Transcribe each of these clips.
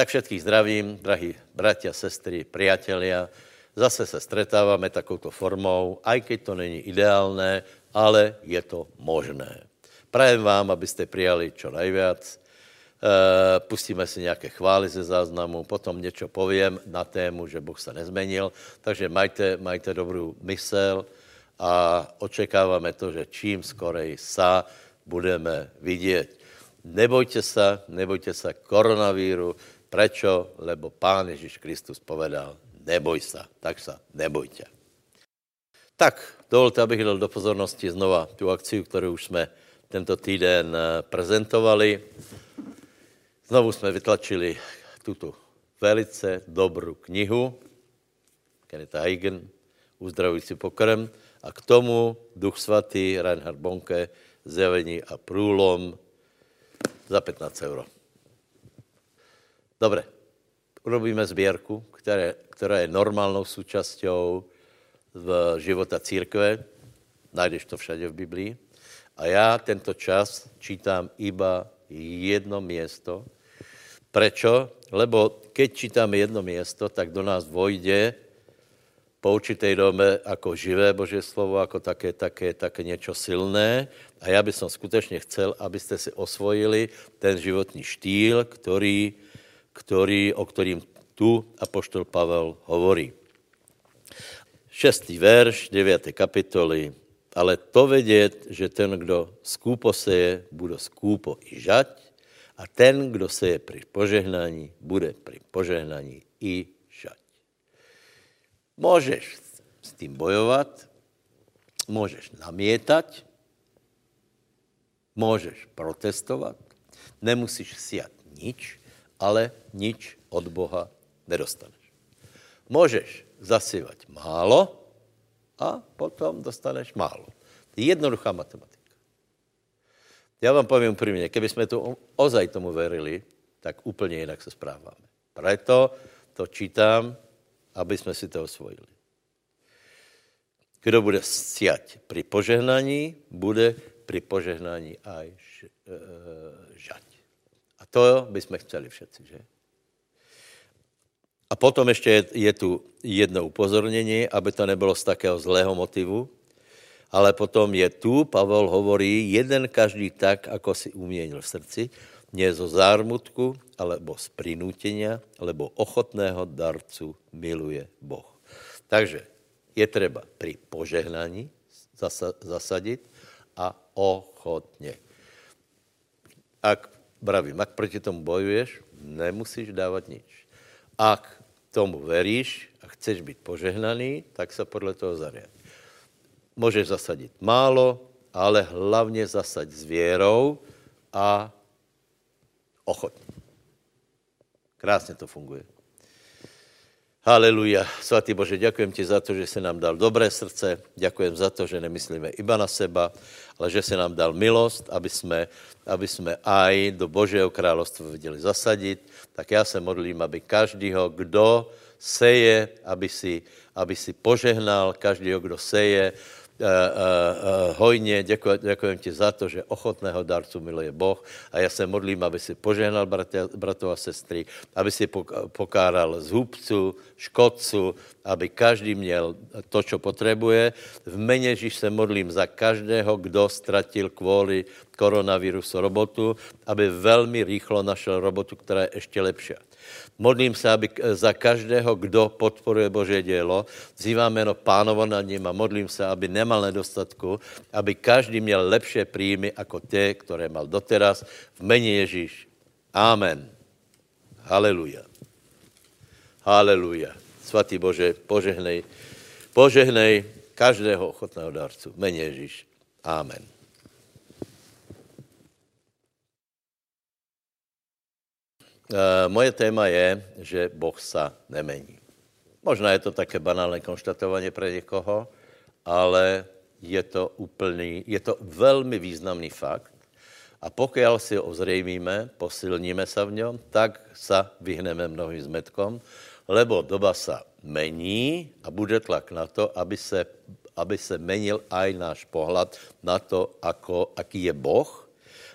Tak všetkých zdravím, drahí bratia, sestry, priatelia. Zase se stretáváme takouto formou, aj keď to není ideálné, ale je to možné. Prajem vám, abyste přijali čo najviac. E, pustíme si nějaké chvály ze záznamu, potom něco povím na tému, že Boh se nezmenil, takže majte, majte dobrou mysel a očekáváme to, že čím skorej sa budeme vidět. Nebojte se, nebojte se koronavíru. Prečo? Lebo Pán Ježíš Kristus povedal, neboj se, tak se nebojte. Tak, dovolte, abych dal do pozornosti znova tu akci, kterou už jsme tento týden eh, prezentovali. Znovu jsme vytlačili tuto velice dobrou knihu Kenneth Hagen, Uzdravující pokrm, a k tomu Duch Svatý, Reinhard Bonke, Zjavení a průlom za 15 euro. Dobre, urobíme sběrku, která je normálnou součástí v života církve. Najdeš to všade v Biblii. A já tento čas čítám iba jedno město. Prečo? Lebo keď čítáme jedno město, tak do nás vojde po určitej dome jako živé Boží slovo, jako také, také, také něco silné. A já bych skutečně chcel, abyste si osvojili ten životní štýl, který, který, o kterým tu apoštol Pavel hovorí. Šestý verš, devěté kapitoly. Ale to vědět, že ten, kdo skúpo seje, bude skúpo i žať a ten, kdo seje při požehnání, bude při požehnání i Můžeš s tím bojovat, můžeš namítat, můžeš protestovat, nemusíš siat nič, ale nič od Boha nedostaneš. Můžeš zasívat málo a potom dostaneš málo. Jednoduchá matematika. Já vám povím upřímně, kdyby jsme to ozaj tomu verili, tak úplně jinak se správáme. Proto to čítám aby jsme si to osvojili. Kdo bude siať při požehnání, bude při požehnání aj e, žať. To bychom chceli všetci, že? A potom ještě je, je tu jedno upozornění, aby to nebylo z takého zlého motivu, ale potom je tu, Pavel hovorí, jeden každý tak, ako si uměnil v srdci, nie zo zármutku, alebo z prinútenia, alebo ochotného darcu miluje Boh. Takže je třeba pri požehnaní zasadit a ochotně. Ak, bravím, ak proti tomu bojuješ, nemusíš dávat nič. Ak tomu veríš a chceš být požehnaný, tak se podle toho zariad. Můžeš zasadit málo, ale hlavně zasaď s věrou a ochotně. Krásně to funguje. Haleluja. Svatý Bože, děkujem ti za to, že se nám dal dobré srdce, děkujem za to, že nemyslíme iba na seba, ale že se nám dal milost, aby jsme, aby jsme aj do Božího královstva viděli zasadit. Tak já se modlím, aby každýho, kdo seje, aby si, aby si požehnal, každýho, kdo seje, uh, uh, hojně. Děkuji, ti za to, že ochotného darcu miluje Boh a já se modlím, aby si požehnal bratov a sestry, aby si pokáral zhubcu, škodcu, aby každý měl to, co potřebuje. V mene Ježíš se modlím za každého, kdo ztratil kvůli koronavirusu robotu, aby velmi rýchlo našel robotu, která je ještě lepší. Modlím se, aby za každého, kdo podporuje Bože dělo, zývám jméno pánovo nad ním a modlím se, aby nemal nedostatku, aby každý měl lepší příjmy jako ty, které mal doteraz. V mene Ježíš. Amen. Haleluja. Haleluja. Svatý Bože, požehnej, požehnej každého ochotného darcu. V mene Ježíš. Amen. Moje téma je, že Boh sa nemení. Možná je to také banálné konštatování pro někoho, ale je to úplný, je to velmi významný fakt. A pokud si ho ozřejmíme, posilníme se v něm, tak sa vyhneme mnohým zmetkom, lebo doba sa mení a bude tlak na to, aby se, aby se menil aj náš pohled na to, ako, aký je Boh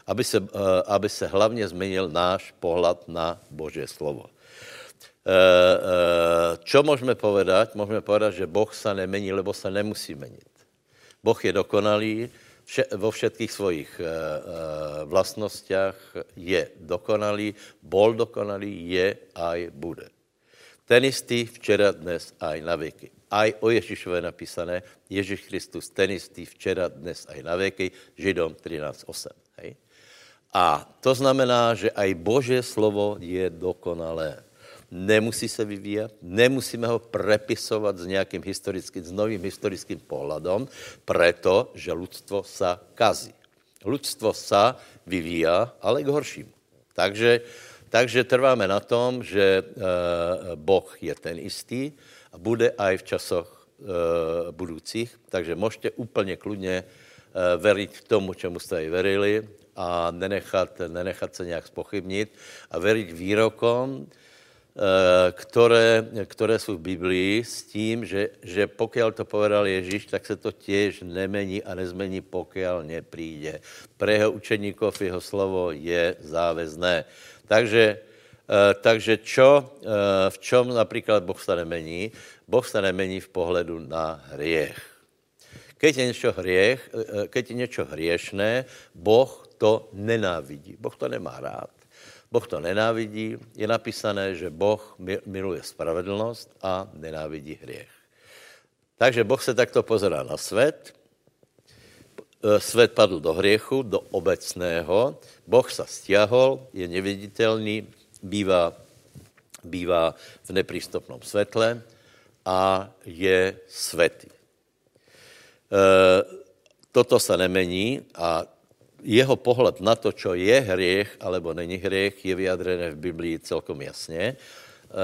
aby se, aby se hlavně změnil náš pohled na Boží slovo. Čo můžeme povedať? Můžeme povedať, že Boh se nemení, lebo se nemusí menit. Boh je dokonalý, vše, vo všetkých svojich vlastnostiach je dokonalý, bol dokonalý, je aj bude. Ten istý včera, dnes aj na věky. Aj o Ježišove napísané, Ježíš Kristus, ten istý včera, dnes aj na věky, Židom 13.8. Hej? A to znamená, že aj Boží slovo je dokonalé nemusí se vyvíjet, nemusíme ho prepisovat s nějakým historickým, s novým historickým pohledom, protože lidstvo sa kazí. Lidstvo sa vyvíja, ale k horšímu. Takže, takže trváme na tom, že e, Boh je ten istý a bude aj v časoch e, budoucích, takže můžete úplně kludně e, veriť tomu, čemu jste i verili a nenechat, nenechat se nějak spochybnit a veriť výrokom, Eh, které, které jsou v Biblii s tím, že, že pokud to povedal Ježíš, tak se to těž nemení a nezmení, pokud nepríde. Pre jeho učeníkov jeho slovo je záväzné. Takže, eh, takže čo, eh, v čom například Boh se nemení? Boh se nemení v pohledu na hriech. Keď je něco hriech, keď je něco hriešné, Boh to nenávidí. Boh to nemá rád. Boh to nenávidí. Je napísané, že Boh miluje spravedlnost a nenávidí hriech. Takže Boh se takto pozerá na svět. E, svět padl do hriechu, do obecného. Boh se stiahol, je neviditelný, bývá, bývá v nepřístupnom světle a je světý. E, toto se nemení a jeho pohled na to, čo je hriech alebo není hriech, je vyjadrené v Biblii celkom jasně. E,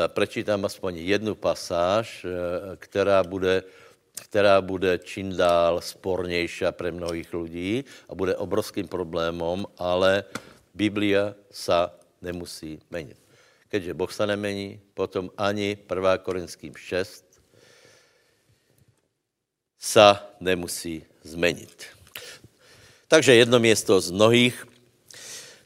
prečítám aspoň jednu pasáž, e, která bude, která bude čím dál spornější pre mnohých lidí a bude obrovským problémom, ale Biblia sa nemusí menit. Keďže Boh se nemení, potom ani 1. Korinským 6 sa nemusí zmenit. Takže jedno město z mnohých.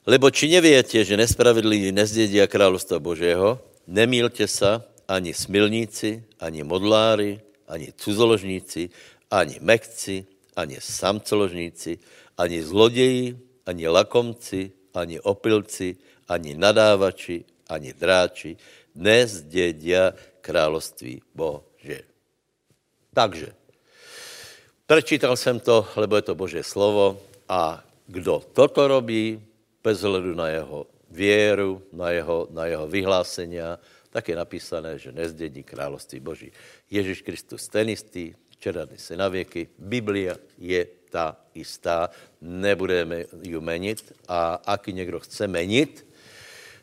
Lebo či neviete, že nespravedliví nezdědia královstva Božého, nemílte se ani smilníci, ani modlári, ani cuzoložníci, ani mekci, ani samcoložníci, ani zloději, ani lakomci, ani opilci, ani nadávači, ani dráči, nezdědia království Bože. Takže, prečítal jsem to, lebo je to Boží slovo, a kdo toto robí, bez hledu na jeho věru, na jeho, na jeho vyhlásenia, tak je napísané, že nezdědí království Boží. Ježíš Kristus ten istý, včera dnes na věky. Biblia je ta istá, nebudeme ju menit a aký někdo chce menit,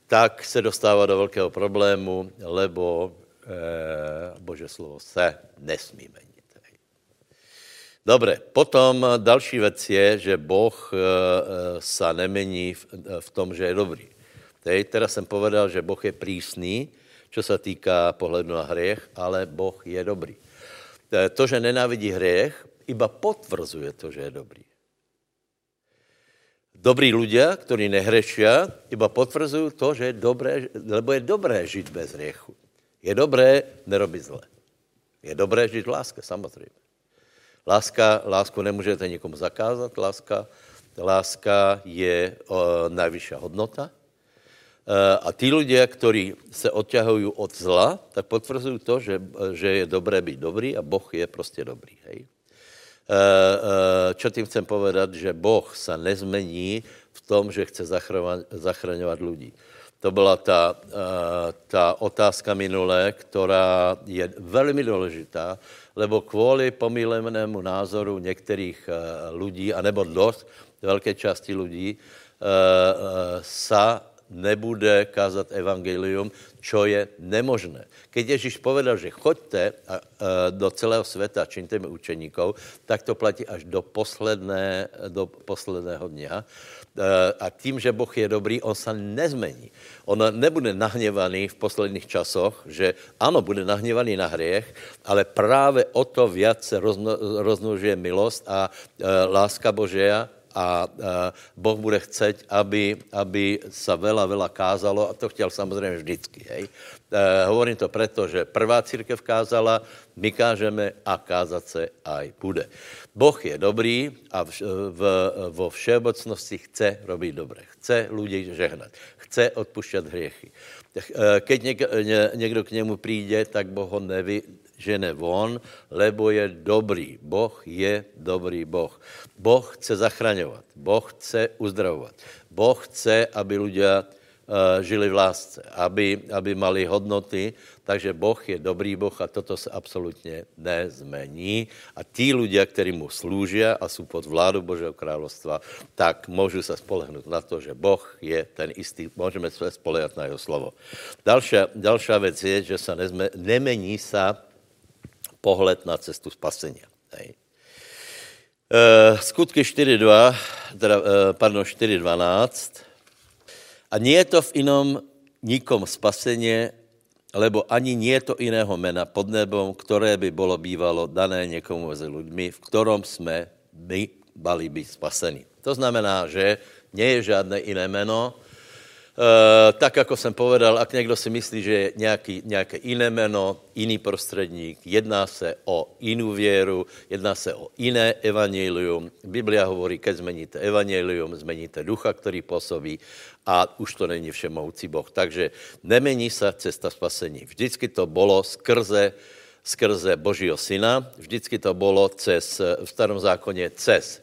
tak se dostává do velkého problému, lebo e, Bože slovo se nesmí menit. Dobré, potom další věc je, že Boh e, se nemení v, v tom, že je dobrý. Teď teda jsem povedal, že Boh je prísný, čo se týká pohledu na hriech, ale Boh je dobrý. To, že nenávidí hriech, iba potvrzuje to, že je dobrý. Dobrí ľudia, ktorí nehrešia, iba potvrzují to, že je dobré, lebo je dobré žít bez hriechu. Je dobré nerobit zle. Je dobré žít v láske, samozřejmě. Láska, lásku nemůžete nikomu zakázat, láska, láska je o, najvyšší hodnota. E, a tí ľudia, ktorí se odťahují od zla, tak potvrzují to, že, že je dobré být dobrý a Boh je prostě dobrý. Hej? E, e, čo tím chcem povedat, že Boh se nezmení v tom, že chce zachraňovat lidi. To byla ta, ta otázka minulé, která je velmi důležitá, lebo kvůli pomílenému názoru některých uh, lidí, anebo dost velké části lidí, uh, uh, sa nebude kázat evangelium, čo je nemožné. Keď Ježíš povedal, že choďte do celého světa, čiňte mi učeníkov, tak to platí až do, posledné, do posledného dňa. Eh, a tím, že Boh je dobrý, on se nezmení. On nebude nahněvaný v posledních časoch, že ano, bude nahněvaný na hriech, ale právě o to víc se rozno, roznožuje milost a e, láska Božia a Boh bude chceť, aby, aby sa veľa, veľa kázalo a to chtěl samozřejmě vždycky. Hej. E, hovorím to proto, že prvá církev kázala, my kážeme a kázat se aj bude. Boh je dobrý a v, v, vo všeobecnosti chce robit dobré. Chce lidi žehnat. Chce odpušťat hriechy. E, keď někdo k němu přijde, tak Boh ho nevy, žene von, lebo je dobrý. Boh je dobrý Boh. Boh chce zachraňovat. Boh chce uzdravovat. Boh chce, aby ľudia uh, žili v lásce, aby, aby mali hodnoty, takže Boh je dobrý Boh a toto se absolutně nezmení. A tí ľudia, kteří mu slúžia a jsou pod vládu Božího královstva, tak můžu se spolehnout na to, že Boh je ten istý, můžeme se spolehat na jeho slovo. Další, další věc je, že se nezme, nemení se pohled na cestu spasenia. Hej. E, skutky 4.2, teda, e, pardon, 4.12. A nie je to v inom nikom spasenie, lebo ani nie je to iného mena pod nebom, ktoré by bolo bývalo dané někomu mezi ľuďmi, v ktorom jsme my bali být spasení. To znamená, že nie je žádné jiné jméno, Eh, tak, jako jsem povedal, ak někdo si myslí, že je nějaký, nějaké jiné jméno, jiný prostředník, jedná se o jinou věru, jedná se o jiné evangelium. Biblia hovorí, keď zmeníte evangelium, zmeníte ducha, který působí a už to není všemohoucí Boh. Takže nemení se cesta spasení. Vždycky to bylo skrze skrze Božího syna, vždycky to bylo cez, v starom zákoně cez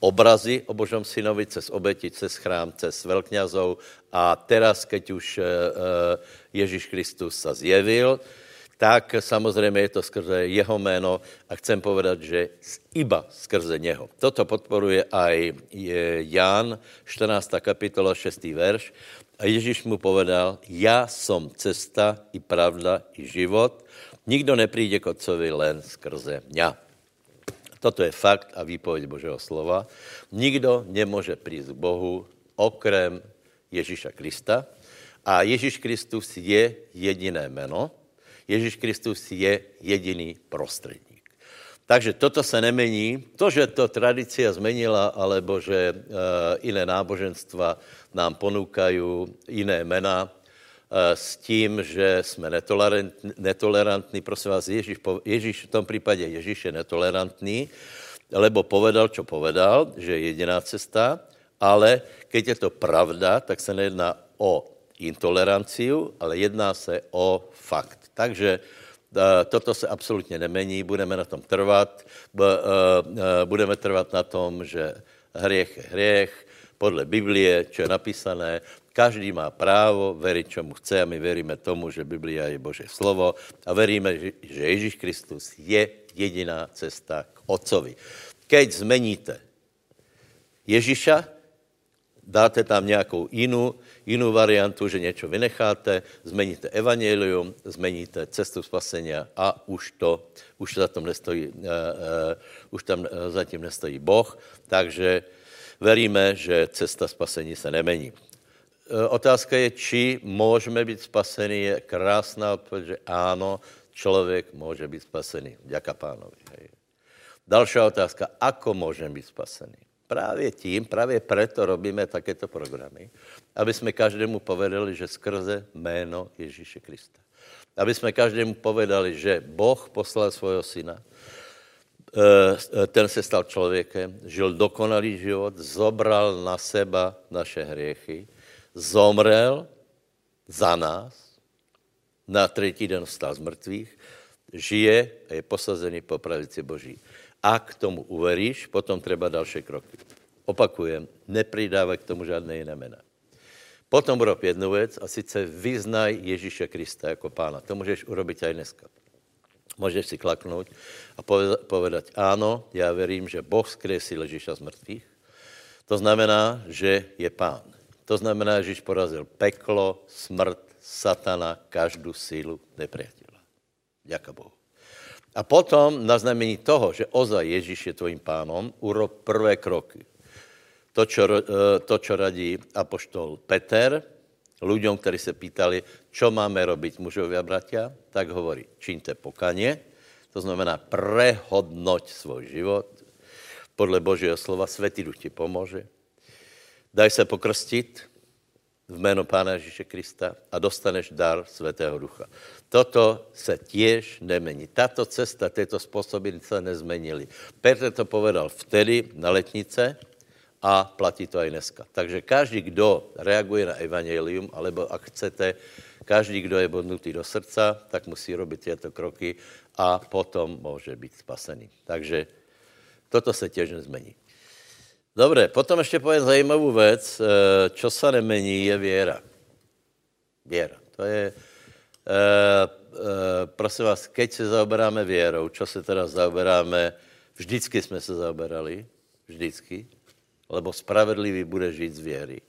obrazy o Božom synovi, cez obeti, cez chrám, cez velkňazov a teraz, keď už eh, eh, Ježíš Kristus sa zjevil, tak samozřejmě je to skrze jeho jméno a chcem povedat, že iba skrze něho. Toto podporuje aj Ján, 14. kapitola, 6. verš. A Ježíš mu povedal, já som cesta i pravda i život. Nikdo nepríde k Otcovi len skrze mňa. Toto je fakt a výpověď Božího slova. Nikdo nemůže přijít k Bohu okrem Ježíša Krista. A Ježíš Kristus je jediné jméno. Ježíš Kristus je jediný prostředník. Takže toto se nemení. To, že to tradice zmenila, alebo že uh, jiné náboženstva nám ponúkají jiné jména, s tím, že jsme netolerantní, netolerantní. Prosím vás, Ježíš, Ježíš, v tom případě Ježíš je netolerantní, lebo povedal, čo povedal, že je jediná cesta, ale keď je to pravda, tak se nejedná o intoleranciu, ale jedná se o fakt. Takže eh, toto se absolutně nemení, budeme na tom trvat, eh, eh, budeme trvat na tom, že hriech je hriech, podle Biblie, čo je napísané, každý má právo veriť, čemu chce a my veríme tomu, že Biblia je Bože slovo a veríme, že Ježíš Kristus je jediná cesta k Otcovi. Keď zmeníte Ježíša, dáte tam nějakou jinou, jinou variantu, že něco vynecháte, zmeníte evangelium, zmeníte cestu spasenia a už to, už za tom nestojí, uh, uh, už tam uh, zatím nestojí Boh, takže veríme, že cesta spasení se nemení. Otázka je, či můžeme být spasení. Je krásná odpověď, že ano, člověk může být spasený. Děka pánovi. Hej. Další otázka, ako můžeme být spasený? Právě tím, právě proto robíme takéto programy, aby jsme každému povedali, že skrze jméno Ježíše Krista. Aby jsme každému povedali, že Boh poslal svého syna, eh, ten se stal člověkem, žil dokonalý život, zobral na seba naše hriechy, zomrel za nás, na třetí den vstal z mrtvých, žije a je posazený po pravici Boží. A k tomu uveríš, potom třeba další kroky. Opakujem, nepridávaj k tomu žádné jiné jména. Potom rob jednu věc a sice vyznaj Ježíše Krista jako pána. To můžeš urobit aj dneska. Můžeš si klaknout a povedať, ano, já verím, že Boh skresil Ježíša z mrtvých. To znamená, že je pán. To znamená, že Ježíš porazil peklo, smrt, satana, každou sílu nepriateľa. Ďaká Bohu. A potom na znamení toho, že ozaj Ježíš je tvojím pánom, urob prvé kroky. To, čo, eh, to, čo radí apoštol Peter, ľuďom, ktorí se pýtali, čo máme robiť a bratia, tak hovorí, činte pokanie, to znamená prehodnoť svůj život, podle Božího slova, Světý duch ti pomůže. Daj se pokrstit v jméno Pána Ježíše Krista a dostaneš dar Svatého Ducha. Toto se těž nemení. Tato cesta, tyto způsoby se nezmenily. Petr to povedal vtedy na letnice a platí to i dneska. Takže každý, kdo reaguje na evangelium, alebo ak chcete, každý, kdo je bodnutý do srdca, tak musí robit tyto kroky a potom může být spasený. Takže toto se těž nezmení. Dobře, potom ještě povím zajímavou věc. Eh, se nemení, je věra. Věra. To je, e, e, prosím vás, keď se zaoberáme věrou, čo se teda zaoberáme, vždycky jsme se zaoberali, vždycky, lebo spravedlivý bude žít z věry.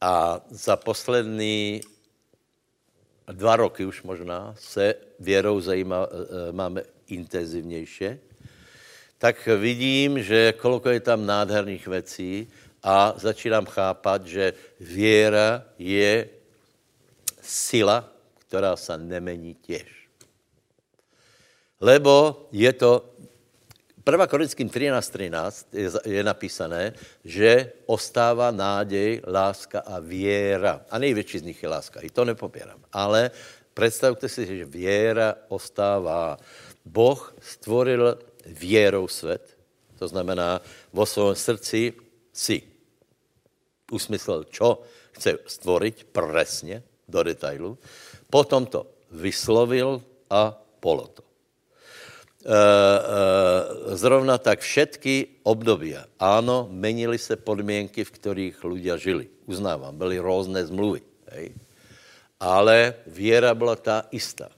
A za poslední dva roky už možná se věrou zajímá, máme intenzivnější tak vidím, že kolko je tam nádherných věcí a začínám chápat, že věra je sila, která se nemení těž. Lebo je to, 1. Korinským 13.13 je, je napísané, že ostává nádej, láska a věra. A největší z nich je láska. I to nepopírám. Ale představte si, že věra ostává. Boh stvoril věrou svět, to znamená, vo svém srdci si usmyslel, čo chce stvorit presně, do detailu, potom to vyslovil a polo to. E, e, zrovna tak všetky obdobia. Ano, menily se podmínky, v kterých lidé žili. Uznávám, byly různé zmluvy. Hej? Ale věra byla ta istá.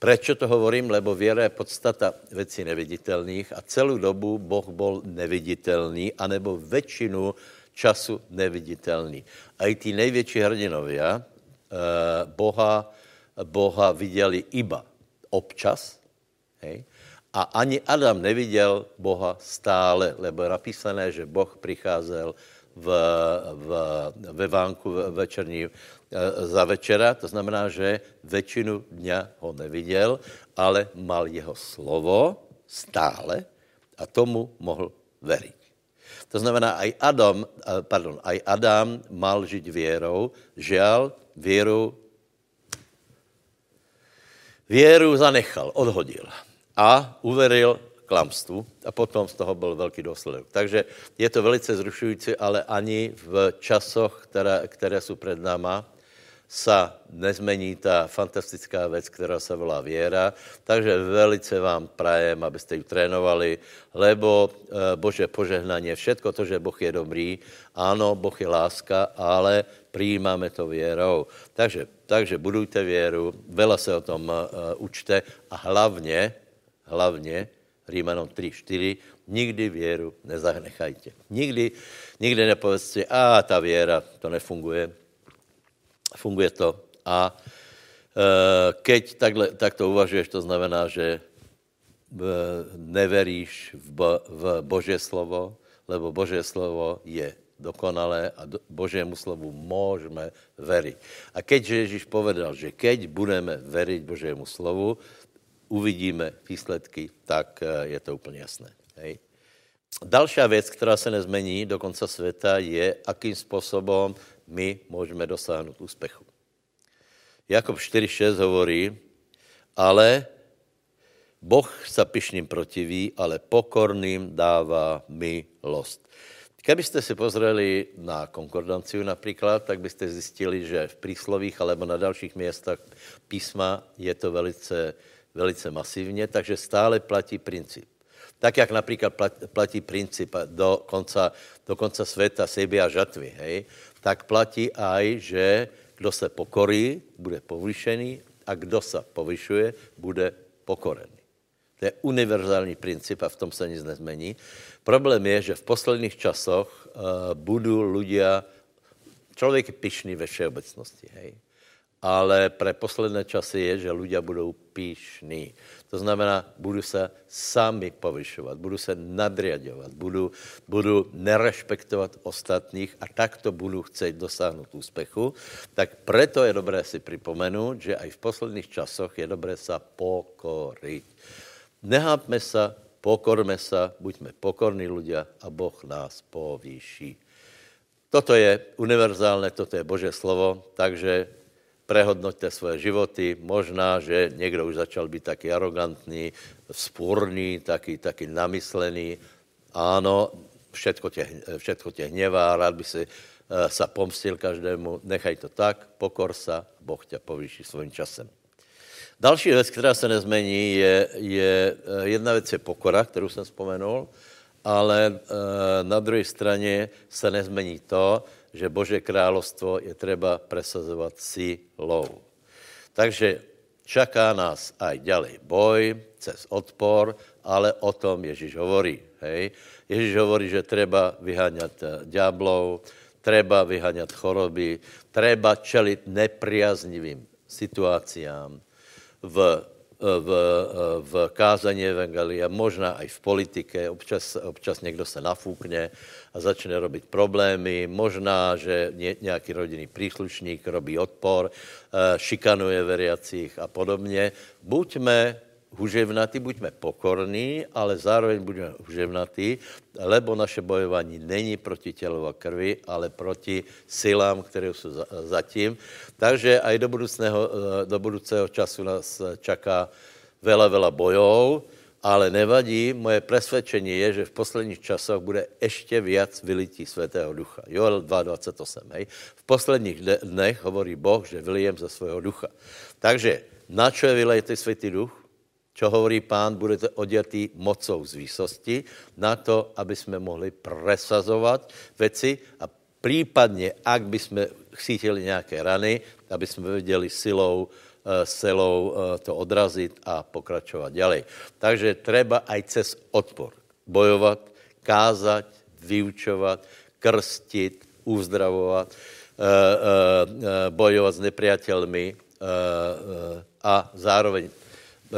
Proč to hovorím? Lebo věra je podstata věcí neviditelných a celou dobu Boh byl neviditelný, anebo většinu času neviditelný. A i ty největší hrdinovia eh, Boha, Boha viděli iba občas, hej? a ani Adam neviděl Boha stále, lebo je napísané, že Boh přicházel v, v, ve vánku večerní eh, za večera, to znamená, že většinu dňa ho neviděl, ale mal jeho slovo stále a tomu mohl veriť. To znamená, aj Adam, eh, pardon, aj Adam mal žít věrou, žal věru, věru zanechal, odhodil a uveril klamstvu a potom z toho byl velký důsledek. Takže je to velice zrušující, ale ani v časoch, které, které jsou před náma, sa nezmení ta fantastická věc, která se volá věra. Takže velice vám prajem, abyste ji trénovali, lebo e, Bože požehnání, všetko to, že Boh je dobrý, ano, Boh je láska, ale přijímáme to věrou. Takže, takže budujte věru, vela se o tom uh, učte a hlavně, hlavně Rímanom 3, 4, nikdy věru nezanechajte. Nikdy, nikdy nepovězte, a ta věra, to nefunguje. Funguje to. A e, keď takhle, tak to uvažuješ, to znamená, že neveríš v, bo, v Boží slovo, lebo Boží slovo je dokonalé a do, Božému slovu můžeme veriť. A keď Ježíš povedal, že keď budeme veriť Božému slovu, uvidíme výsledky, tak eh, je to úplně jasné. Hej. Další věc, která se nezmení do konce světa, je, akým způsobem my můžeme dosáhnout úspěchu. Jakob 4.6 hovorí, ale Boh sa pišným protiví, ale pokorným dává milost. Kdybyste si pozreli na konkordanciu například, tak byste zjistili, že v príslovích alebo na dalších městech písma je to velice velice masivně, takže stále platí princip. Tak, jak například platí princip do konca, do konca světa sejby a žatvy, hej, tak platí aj, že kdo se pokorí, bude povýšený a kdo se povyšuje, bude pokorený. To je univerzální princip a v tom se nic nezmení. Problém je, že v posledních časoch uh, budou ľudia, člověk je pišný ve všeobecnosti, hej ale pre posledné časy je, že ľudia budou píšní. To znamená, budu se sami povyšovat, budu se nadriadovat, budu, budu nerespektovat ostatních a takto budu chcet dosáhnout úspěchu. Tak preto je dobré si připomenout, že i v posledních časoch je dobré se pokorit. Nehápme se pokorme sa, buďme pokorní ľudia a Boh nás povýší. Toto je univerzálne, toto je Božie slovo, takže prehodnoťte svoje životy. Možná, že někdo už začal být taky arrogantný, spůrný, taky, taky namyslený. Áno, všetko tě, všetko tě hnevá, rád by si uh, sa pomstil každému. Nechaj to tak, pokor sa, Boh tě povýší svým časem. Další věc, která se nezmení, je, je eh, jedna věc je pokora, kterou jsem vzpomenul, ale e, na druhé straně se nezmení to, že Bože královstvo je třeba presazovat silou. Takže čaká nás aj ďalej boj, cez odpor, ale o tom Ježíš hovorí. Hej? Ježíš hovorí, že treba vyháňat eh, ďáblov, treba vyháňat choroby, treba čelit nepriaznivým situáciám v, v, v kázání Evangelia, možná i v politike. Občas, občas někdo se nafúkne a začne robit problémy. Možná, že nějaký rodinný příslušník robí odpor, eh, šikanuje veriacích a podobně. Buďme huževnatí, buďme pokorní, ale zároveň buďme huževnatí, lebo naše bojování není proti tělu a krvi, ale proti silám, které jsou zatím. Takže aj do budoucného, eh, do budoucího času nás čaká vela, vela bojov, ale nevadí, moje presvědčení je, že v posledních časoch bude ještě víc vylití Svatého ducha. Joel 2.28. Hej. V posledních dnech hovorí Boh, že vylijem ze svého ducha. Takže na čo je vylejte Svatý duch? Čo hovorí pán, budete odětý mocou z výsosti na to, aby jsme mohli presazovat věci a případně, ak by jsme chcítili nějaké rany, aby jsme věděli silou, eh, silou eh, to odrazit a pokračovat ďalej. Takže treba aj cez odpor bojovat, kázať, vyučovat, krstit, uzdravovat, eh, bojovat s nepriateľmi a zároveň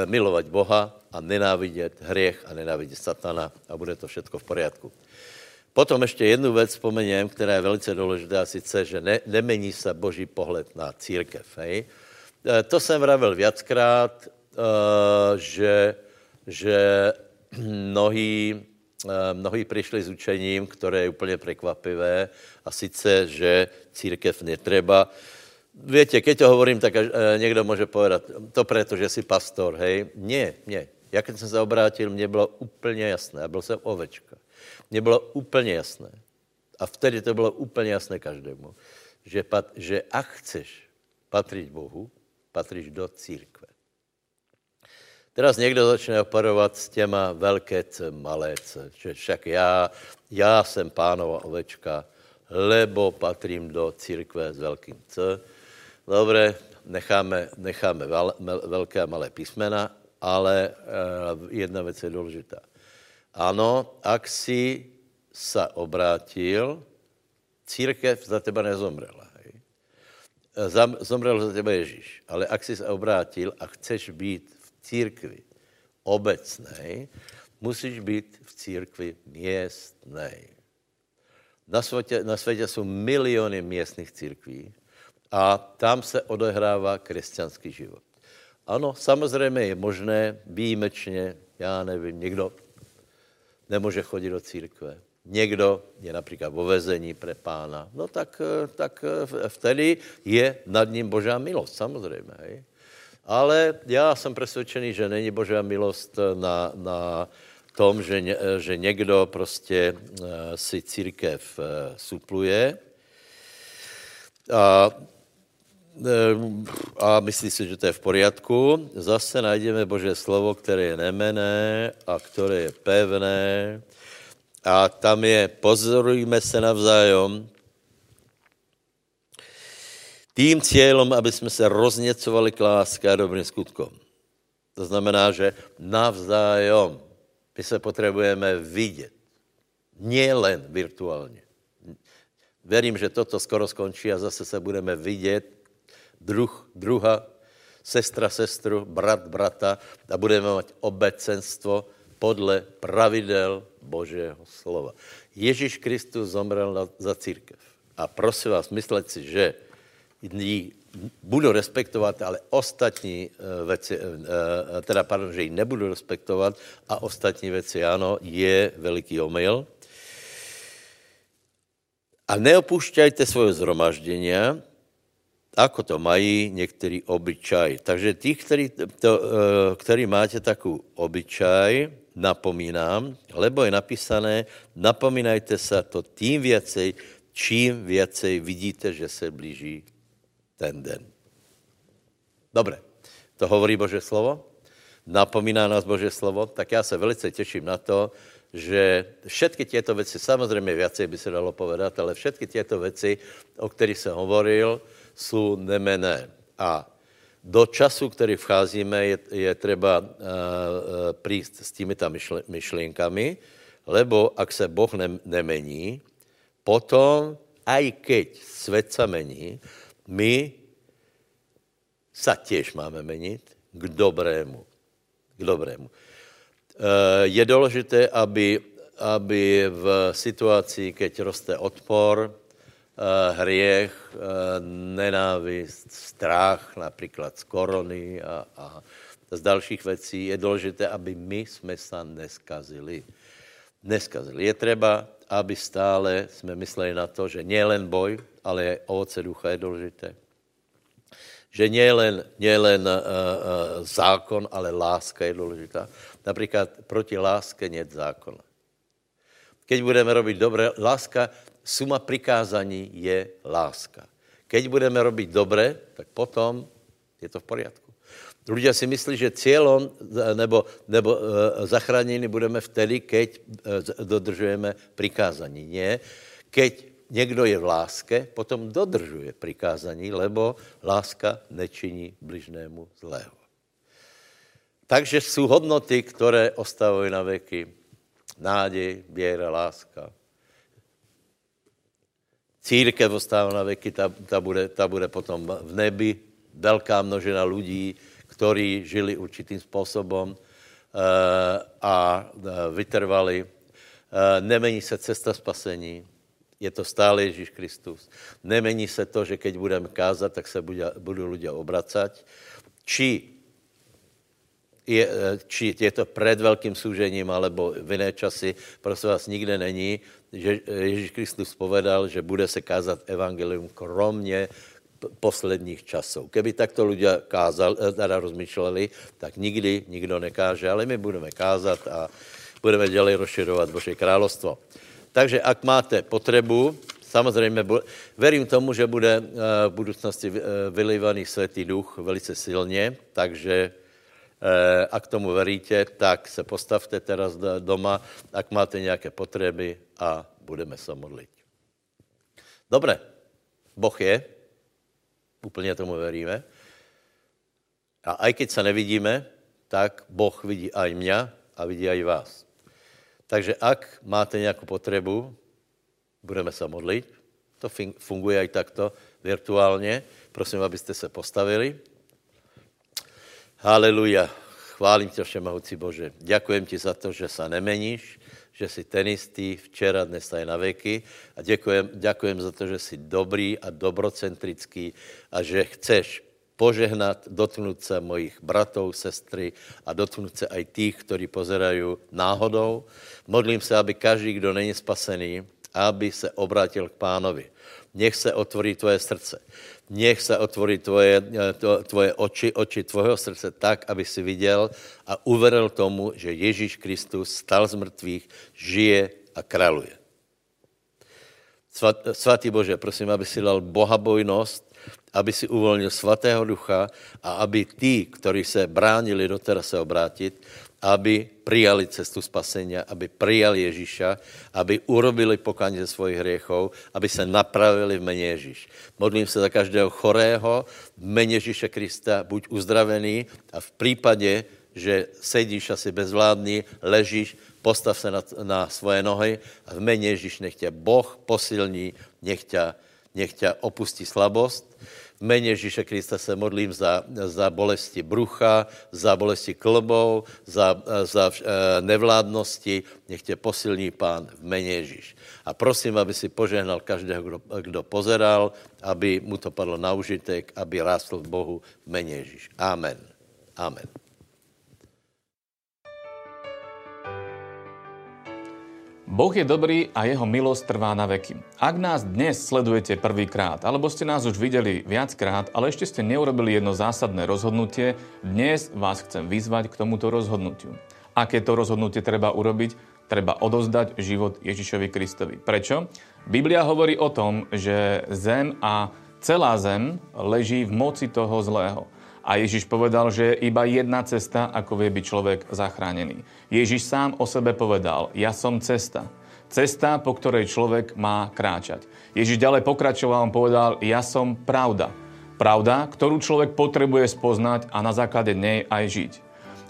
milovat Boha a nenávidět hriech a nenávidět satana a bude to všetko v poriadku. Potom ještě jednu věc vzpomením, která je velice důležitá, sice, že ne, nemení se boží pohled na církev. Hej? E, to jsem vravil viackrát, e, že, že mnohí, mnohí přišli s učením, které je úplně překvapivé, a sice, že církev netreba Viete, keď to hovorím, tak uh, někdo může povedat, to proto, že jsi pastor, hej. Nie, nie. Já když jsem se obrátil, mně bylo úplně jasné, a byl jsem ovečka. Mně bylo úplně jasné. A vtedy to bylo úplně jasné každému, že, pat, že ak chceš patriť Bohu, patříš do církve. Teraz někdo začne operovat s těma velké C, malé C, že však já, já jsem pánova ovečka, lebo patrím do církve s velkým C Dobre, necháme, necháme vel, velké a malé písmena, ale uh, jedna věc je důležitá. Ano, ak si sa obrátil, církev za teba nezomrela. Hej. Zomrel za teba Ježíš. Ale ak si sa obrátil a chceš být v církvi obecnej, musíš být v církvi městnej. Na světě, na světě jsou miliony městných církví, a tam se odehrává křesťanský život. Ano, samozřejmě je možné výjimečně, já nevím, někdo nemůže chodit do církve, někdo je například vo vezení pre pána, no tak, tak vtedy je nad ním božá milost, samozřejmě. Hej. Ale já jsem přesvědčený, že není božá milost na, na tom, že, že někdo prostě eh, si církev eh, supluje. A a myslí si, že to je v poriadku. Zase najdeme Bože slovo, které je nemené a které je pevné. A tam je, pozorujme se navzájom, tým cílem, aby jsme se rozněcovali k láske a dobrým skutkom. To znamená, že navzájom my se potřebujeme vidět. Nie len virtuálně. Verím, že toto skoro skončí a zase se budeme vidět druh, druha, sestra sestru, brat brata a budeme mít obecenstvo podle pravidel Božího slova. Ježíš Kristus zomrel na, za církev. A prosím vás, myslet si, že jí budu respektovat, ale ostatní věci, teda pardon, že ji nebudu respektovat a ostatní věci ano, je veliký omyl. A neopušťajte svoje zhromaždění, ako to mají některý obyčaj. Takže tí, který, to, který máte takovou obyčaj, napomínám, lebo je napísané, napomínajte se to tím věcej, čím věcej vidíte, že se blíží ten den. Dobré, to hovorí Bože slovo, napomíná nás Bože slovo, tak já se velice těším na to, že všetky těto věci, samozřejmě věci by se dalo povedat, ale všetky těto věci, o kterých jsem hovoril, jsou nemené. A do času, který vcházíme, je, je třeba uh, přijít s těmito myšlenkami, lebo ak se Boh ne, nemení, potom, aj keď svět se mení, my sa těž máme menit k dobrému. K dobrému. Uh, je důležité, aby, aby v situaci, keď roste odpor, Eh, hriech, eh, nenávist, strach, například z korony a, a z dalších věcí, je důležité, aby my jsme se neskazili. Neskazili. Je třeba, aby stále jsme mysleli na to, že nejen boj, ale ovoce ducha je důležité. Že nejen nie len, uh, uh, zákon, ale láska je důležitá. Například proti lásce není zákona. Když budeme robiť dobré, láska suma prikázání je láska. Keď budeme robiť dobre, tak potom je to v poriadku. Ľudia si myslí, že cílem nebo, nebo e, zachráněni budeme vtedy, keď e, dodržujeme prikázání. Nie. Keď někdo je v láske, potom dodržuje prikázání, lebo láska nečiní bližnému zlého. Takže jsou hodnoty, které ostávají na veky. Nádej, věra, láska, církev ostává na veky, ta, ta, bude, ta bude potom v nebi, velká množina lidí, kteří žili určitým způsobem uh, a uh, vytrvali. Uh, nemení se cesta spasení, je to stále Ježíš Kristus. Nemení se to, že keď budeme kázat, tak se budou lidé obracať. Či je, či je to před velkým služením, alebo v jiné časy, prosím vás, nikde není, že Ježíš Kristus povedal, že bude se kázat evangelium kromě posledních časů. Keby takto lidé kázal, eh, teda rozmýšleli, tak nikdy nikdo nekáže, ale my budeme kázat a budeme dělej rozširovat Bože královstvo. Takže ak máte potřebu, samozřejmě verím tomu, že bude eh, v budoucnosti eh, vylývaný světý duch velice silně, takže Eh, a k tomu veríte, tak se postavte teraz doma, ak máte nějaké potřeby a budeme se modlit. Dobré, Boh je, úplně tomu veríme. A aj keď se nevidíme, tak Boh vidí aj mě a vidí aj vás. Takže ak máte nějakou potřebu, budeme se modlit. To funguje aj takto virtuálně. Prosím, abyste se postavili. Haleluja. Chválím tě, Všemohoucí Bože. Děkujem ti za to, že se nemeníš, že jsi ten istý včera, dnes a na veky. A děkujem, děkujem za to, že jsi dobrý a dobrocentrický a že chceš požehnat, dotknout se mojich bratov, sestry a dotknout se aj těch, kteří pozerají náhodou. Modlím se, aby každý, kdo není spasený, aby se obrátil k pánovi. Nech se otvorí tvoje srdce. Nech se otvorí tvoje, eh, to, tvoje oči, oči tvojho srdce tak, aby si viděl a uveril tomu, že Ježíš Kristus stal z mrtvých, žije a králuje. Svat, svatý Bože, prosím, aby si dal bohabojnost, aby si uvolnil svatého ducha a aby tí, kteří se bránili doteraz se obrátit, aby přijali cestu spasenia, aby přijali Ježíša, aby urobili pokání ze svojich hriechov, aby se napravili v mene Ježíš. Modlím se za každého chorého v mene Ježíše Krista, buď uzdravený a v případě, že sedíš asi bezvládný, ležíš, postav se na, na svoje nohy a v mene Ježíš nech tě Boh posilní, nech tě, nech tě opustí slabost. Mene Ježíše Krista se modlím za, za bolesti brucha, za bolesti klbou, za, za e, nevládnosti. Nech tě posilní pán v mene Ježíš. A prosím, aby si požehnal každého, kdo, kdo pozeral, aby mu to padlo na užitek, aby rástl v Bohu v mene Ježíš. Amen. Amen. Boh je dobrý a jeho milosť trvá na veky. Ak nás dnes sledujete prvýkrát, alebo ste nás už videli viackrát, ale ešte ste neurobili jedno zásadné rozhodnutie, dnes vás chcem vyzvať k tomuto rozhodnutiu. Aké to rozhodnutie treba urobiť? Treba odozdať život Ježišovi Kristovi. Prečo? Biblia hovorí o tom, že zem a celá zem leží v moci toho zlého. A Ježiš povedal, že je iba jedna cesta, ako vie byť človek zachránený. Ježiš sám o sebe povedal, ja som cesta. Cesta, po ktorej človek má kráčať. Ježiš ďalej pokračoval, on povedal, ja som pravda. Pravda, ktorú človek potrebuje spoznať a na základe nej aj žiť.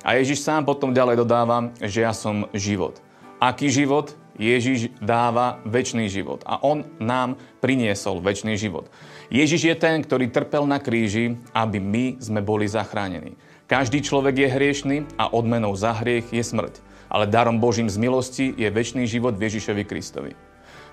A Ježiš sám potom ďalej dodáva, že ja som život. Aký život? Ježiš dáva väčší život. A on nám priniesol väčší život. Ježiš je ten, ktorý trpel na kríži, aby my sme boli zachránení. Každý človek je hriešný a odmenou za hriech je smrť. Ale darom Božím z milosti je väčší život v Ježišovi Kristovi.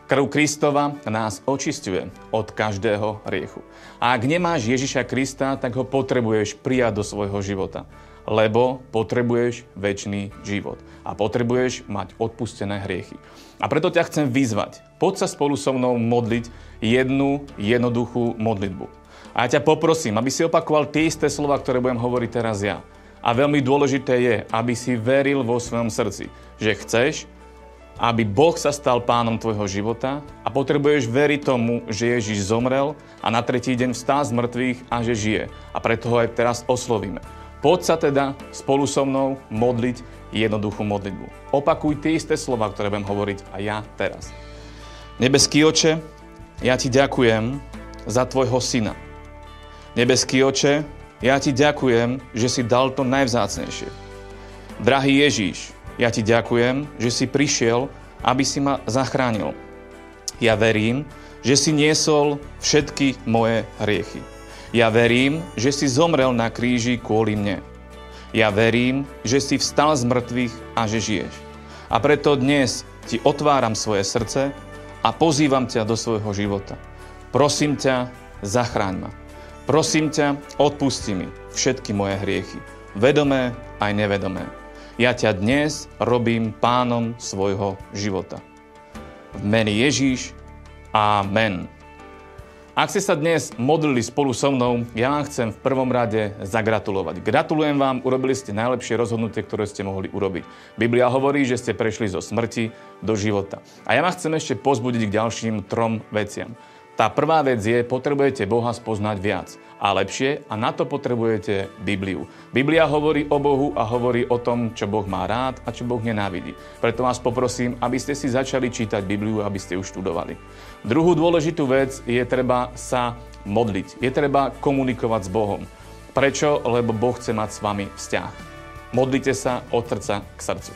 Krv Kristova nás očistuje od každého hriechu. A ak nemáš Ježiša Krista, tak ho potrebuješ prijať do svojho života lebo potrebuješ väčší život a potrebuješ mať odpustené hriechy. A preto ťa chcem vyzvať. Poď sa spolu so mnou modliť jednu jednoduchú modlitbu. A ja ťa poprosím, aby si opakoval tie isté slova, ktoré budem hovoriť teraz ja. A veľmi dôležité je, aby si veril vo svojom srdci, že chceš, aby Boh sa stal pánom tvojho života a potrebuješ veriť tomu, že Ježiš zomrel a na tretí deň vstál z mŕtvych a že žije. A preto ho aj teraz oslovíme. Poď sa teda spolu so mnou modliť jednoduchú modlitbu. Opakuj tie isté slova, ktoré budem hovoriť a ja teraz. Nebeský oče, ja ti ďakujem za tvojho syna. Nebeský oče, ja ti ďakujem, že si dal to najvzácnejšie. Drahý Ježíš, ja ti ďakujem, že si prišiel, aby si ma zachránil. Ja verím, že si niesol všetky moje hriechy. Ja verím, že si zomrel na kríži kvôli mne. Ja verím, že si vstal z mŕtvych a že žiješ. A preto dnes ti otváram svoje srdce a pozývam ťa do svojho života. Prosím ťa, zachráň ma. Prosím ťa, odpusti mi všetky moje hriechy, vedomé aj nevedomé. Ja ťa dnes robím pánom svojho života. V mene Ježíš, Amen. Ak ste sa dnes modlili spolu so mnou, ja vám chcem v prvom rade zagratulovať. Gratulujem vám, urobili ste najlepšie rozhodnutie, ktoré ste mohli urobiť. Biblia hovorí, že ste prešli zo smrti do života. A ja vám chcem ešte pozbudiť k ďalším trom veciam. Tá prvá vec je, potrebujete Boha spoznať viac a lepšie a na to potrebujete Bibliu. Biblia hovorí o Bohu a hovorí o tom, čo Boh má rád a čo Boh nenávidí. Preto vás poprosím, aby ste si začali čítať Bibliu, aby ste ju študovali. Druhú dôležitú vec je treba sa modliť. Je treba komunikovať s Bohom. Prečo? Lebo Boh chce mať s vami vzťah. Modlite sa od srdca k srdcu.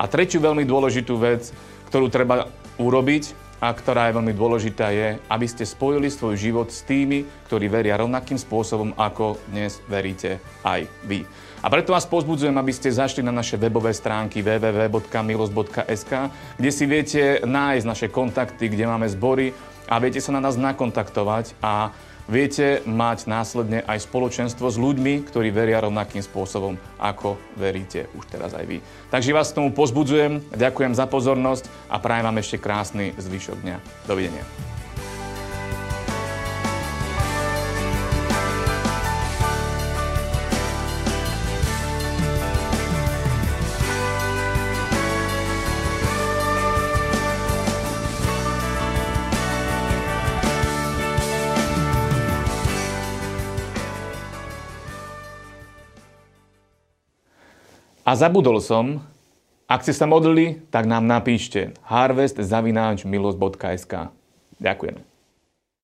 A tretiu veľmi dôležitú vec, ktorú treba urobiť, a ktorá je veľmi dôležitá, je, aby ste spojili svoj život s tými, ktorí veria rovnakým spôsobom, ako dnes veríte aj vy. A preto vás pozbudzujem, aby ste zašli na naše webové stránky www.milos.sk, kde si viete nájsť naše kontakty, kde máme zbory a viete sa na nás nakontaktovať a viete mať následne aj spoločenstvo s ľuďmi, ktorí veria rovnakým spôsobom, ako veríte už teraz aj vy. Takže vás k tomu pozbudzujem, ďakujem za pozornosť a prajem vám ešte krásny zvyšok dňa. Dovidenia. A zabudol som, ak ste sa modlili, tak nám napíšte harvestzavináčmilosť.sk. Ďakujem.